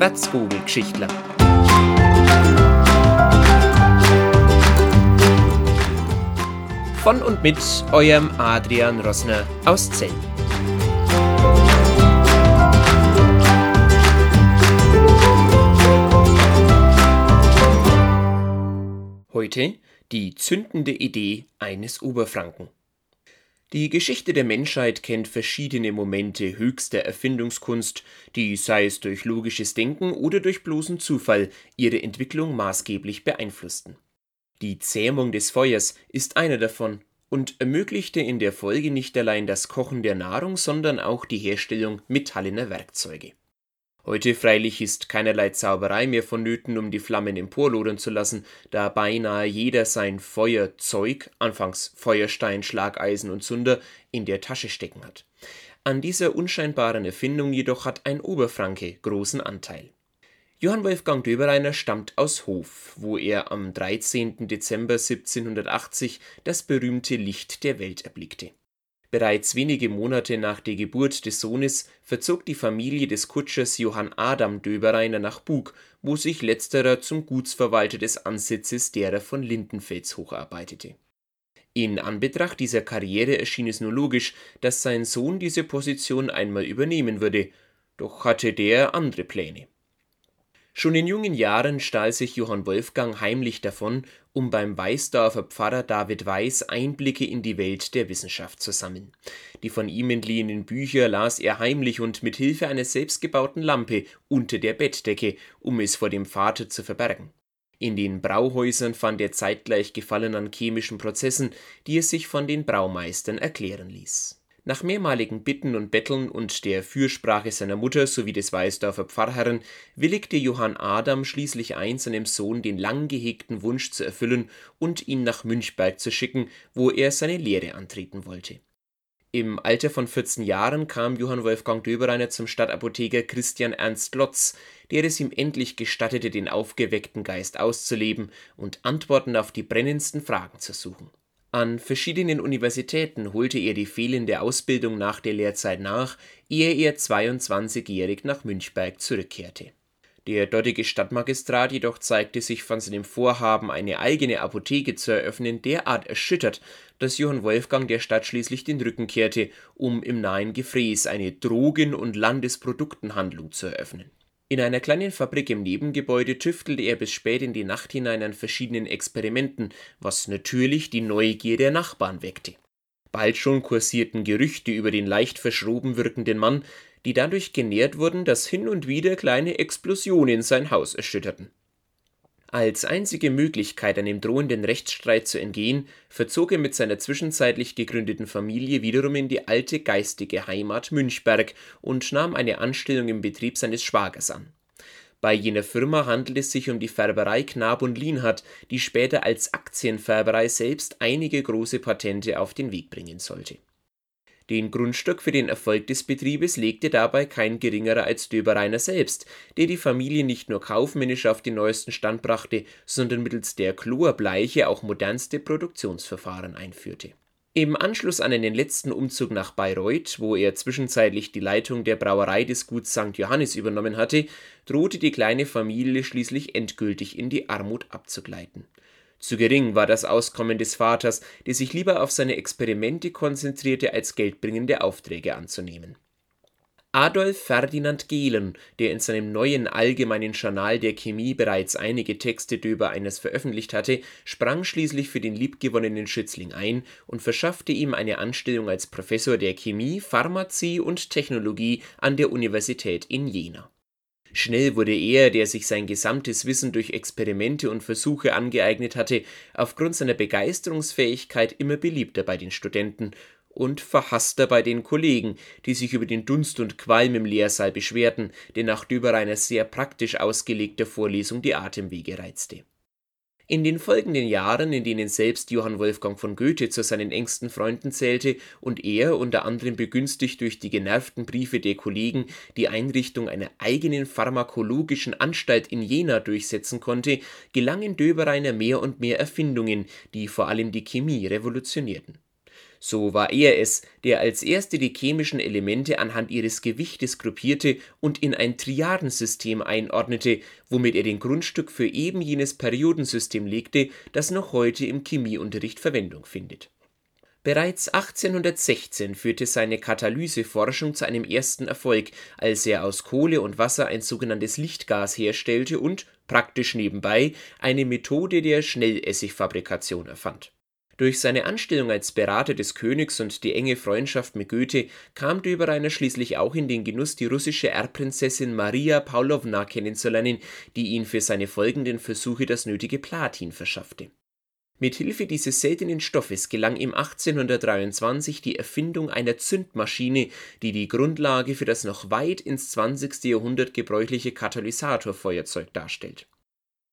Wärzvogelgeschichtler. Von und mit eurem Adrian Rossner aus Zell. Heute die zündende Idee eines Oberfranken. Die Geschichte der Menschheit kennt verschiedene Momente höchster Erfindungskunst, die, sei es durch logisches Denken oder durch bloßen Zufall, ihre Entwicklung maßgeblich beeinflussten. Die Zähmung des Feuers ist einer davon und ermöglichte in der Folge nicht allein das Kochen der Nahrung, sondern auch die Herstellung metallener Werkzeuge Heute freilich ist keinerlei Zauberei mehr vonnöten, um die Flammen emporlodern zu lassen, da beinahe jeder sein Feuerzeug, anfangs Feuerstein, Schlageisen und Zunder, in der Tasche stecken hat. An dieser unscheinbaren Erfindung jedoch hat ein Oberfranke großen Anteil. Johann Wolfgang Döbereiner stammt aus Hof, wo er am 13. Dezember 1780 das berühmte Licht der Welt erblickte Bereits wenige Monate nach der Geburt des Sohnes verzog die Familie des Kutschers Johann Adam Döbereiner nach Bug, wo sich letzterer zum Gutsverwalter des Ansitzes derer von Lindenfels hocharbeitete. In Anbetracht dieser Karriere erschien es nur logisch, dass sein Sohn diese Position einmal übernehmen würde, doch hatte der andere Pläne Schon in jungen Jahren stahl sich Johann Wolfgang heimlich davon, um beim Weißdorfer Pfarrer David Weiß Einblicke in die Welt der Wissenschaft zu sammeln. Die von ihm entliehenen Bücher las er heimlich und mit Hilfe einer selbstgebauten Lampe unter der Bettdecke, um es vor dem Vater zu verbergen. In den Brauhäusern fand er zeitgleich Gefallen an chemischen Prozessen, die es sich von den Braumeistern erklären ließ nach mehrmaligen Bitten und Betteln und der Fürsprache seiner Mutter sowie des Weißdorfer Pfarrherrn willigte Johann Adam schließlich ein, seinem Sohn den lang gehegten Wunsch zu erfüllen und ihn nach Münchberg zu schicken, wo er seine Lehre antreten wollte. Im Alter von 14 Jahren kam Johann Wolfgang Döbereiner zum Stadtapotheker Christian Ernst Lotz, der es ihm endlich gestattete, den aufgeweckten Geist auszuleben und Antworten auf die brennendsten Fragen zu suchen an verschiedenen Universitäten holte er die fehlende Ausbildung nach der Lehrzeit nach, ehe er 22-jährig nach Münchberg zurückkehrte. Der dortige Stadtmagistrat jedoch zeigte sich von seinem Vorhaben, eine eigene Apotheke zu eröffnen, derart erschüttert, dass Johann Wolfgang der Stadt schließlich den Rücken kehrte, um im nahen Gefräß eine Drogen und Landesproduktenhandlung zu eröffnen in einer kleinen Fabrik im Nebengebäude tüftelte er bis spät in die Nacht hinein an verschiedenen Experimenten, was natürlich die Neugier der Nachbarn weckte. Bald schon kursierten Gerüchte über den leicht verschroben wirkenden Mann, die dadurch genährt wurden, dass hin und wieder kleine Explosionen sein Haus erschütterten als einzige Möglichkeit, einem drohenden Rechtsstreit zu entgehen, verzog er mit seiner zwischenzeitlich gegründeten Familie wiederum in die alte geistige Heimat Münchberg und nahm eine Anstellung im Betrieb seines Schwagers an. Bei jener Firma handelt es sich um die Färberei Knab und Lienhardt, die später als Aktienfärberei selbst einige große Patente auf den Weg bringen sollte den Grundstock für den Erfolg des Betriebes legte dabei kein geringerer als Döbereiner selbst, der die Familie nicht nur kaufmännisch auf den neuesten Stand brachte, sondern mittels der Chlorbleiche auch modernste Produktionsverfahren einführte. Im Anschluss an einen letzten Umzug nach Bayreuth, wo er zwischenzeitlich die Leitung der Brauerei des Guts St. Johannes übernommen hatte, drohte die kleine Familie schließlich endgültig in die Armut abzugleiten zu gering war das Auskommen des Vaters, der sich lieber auf seine Experimente konzentrierte, als geldbringende Aufträge anzunehmen. Adolf Ferdinand Gehlen, der in seinem neuen Allgemeinen Journal der Chemie bereits einige Texte über eines veröffentlicht hatte, sprang schließlich für den liebgewonnenen Schützling ein und verschaffte ihm eine Anstellung als Professor der Chemie, Pharmazie und Technologie an der Universität in Jena Schnell wurde er, der sich sein gesamtes Wissen durch Experimente und Versuche angeeignet hatte, aufgrund seiner Begeisterungsfähigkeit immer beliebter bei den Studenten und verhasster bei den Kollegen, die sich über den Dunst und Qualm im Lehrsaal beschwerten, der nach Döbereiner sehr praktisch ausgelegter Vorlesung die Atemwege reizte in den folgenden Jahren, in denen selbst Johann Wolfgang von Goethe zu seinen engsten Freunden zählte und er, unter anderem begünstigt durch die genervten Briefe der Kollegen, die Einrichtung einer eigenen pharmakologischen Anstalt in Jena durchsetzen konnte, gelangen Döbereiner mehr und mehr Erfindungen, die vor allem die Chemie revolutionierten So war er es, der als erste die chemischen Elemente anhand ihres Gewichtes gruppierte und in ein Triadensystem einordnete, womit er den Grundstock für eben jenes Periodensystem legte, das noch heute im Chemieunterricht Verwendung findet. Bereits 1816 führte seine Katalyseforschung zu einem ersten Erfolg, als er aus Kohle und Wasser ein sogenanntes Lichtgas herstellte und, praktisch nebenbei, eine Methode der Schnellessigfabrikation erfand durch seine Anstellung als Berater des Königs und die enge Freundschaft mit Goethe kam Döbereiner schließlich auch in den Genuss, die russische Erbprinzessin Maria Pawlowna kennenzulernen, die ihn für seine folgenden Versuche das nötige Platin verschaffte. Mit Hilfe dieses seltenen Stoffes gelang ihm 1823 die Erfindung einer Zündmaschine, die die Grundlage für das noch weit ins 20. Jahrhundert gebräuchliche Katalysatorfeuerzeug darstellt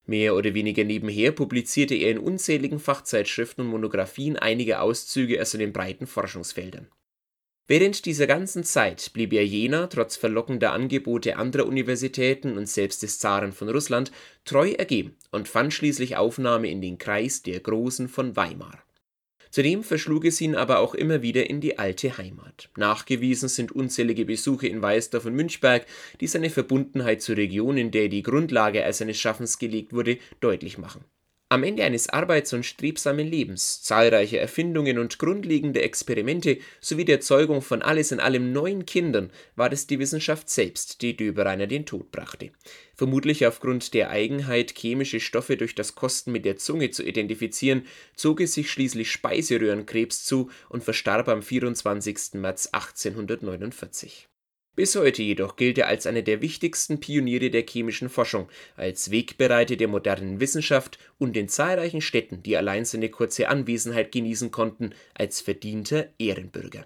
Mehr oder weniger nebenher publizierte er in unzähligen Fachzeitschriften und Monographien einige Auszüge aus seinen breiten Forschungsfeldern. Während dieser ganzen Zeit blieb er jener, trotz verlockender Angebote anderer Universitäten und selbst des Zaren von Russland, treu ergeben und fand schließlich Aufnahme in den Kreis der Großen von Weimar Zudem verschlug es ihn aber auch immer wieder in die alte Heimat. Nachgewiesen sind unzählige Besuche in Weißdorf und Münchberg, die seine Verbundenheit zur Region, in der die Grundlage all seines Schaffens gelegt wurde, deutlich machen am Ende eines arbeits- und strebsamen Lebens, zahlreicher Erfindungen und grundlegender Experimente sowie der Zeugung von alles in allem neun Kindern war es die Wissenschaft selbst, die Döbereiner den Tod brachte. Vermutlich aufgrund der Eigenheit, chemische Stoffe durch das Kosten mit der Zunge zu identifizieren, zog es sich schließlich Speiseröhrenkrebs zu und verstarb am 24. März 1849 bis heute jedoch gilt er als einer der wichtigsten Pioniere der chemischen Forschung, als Wegbereiter der modernen Wissenschaft und in zahlreichen Städten, die allein seine kurze Anwesenheit genießen konnten, als verdienter Ehrenbürger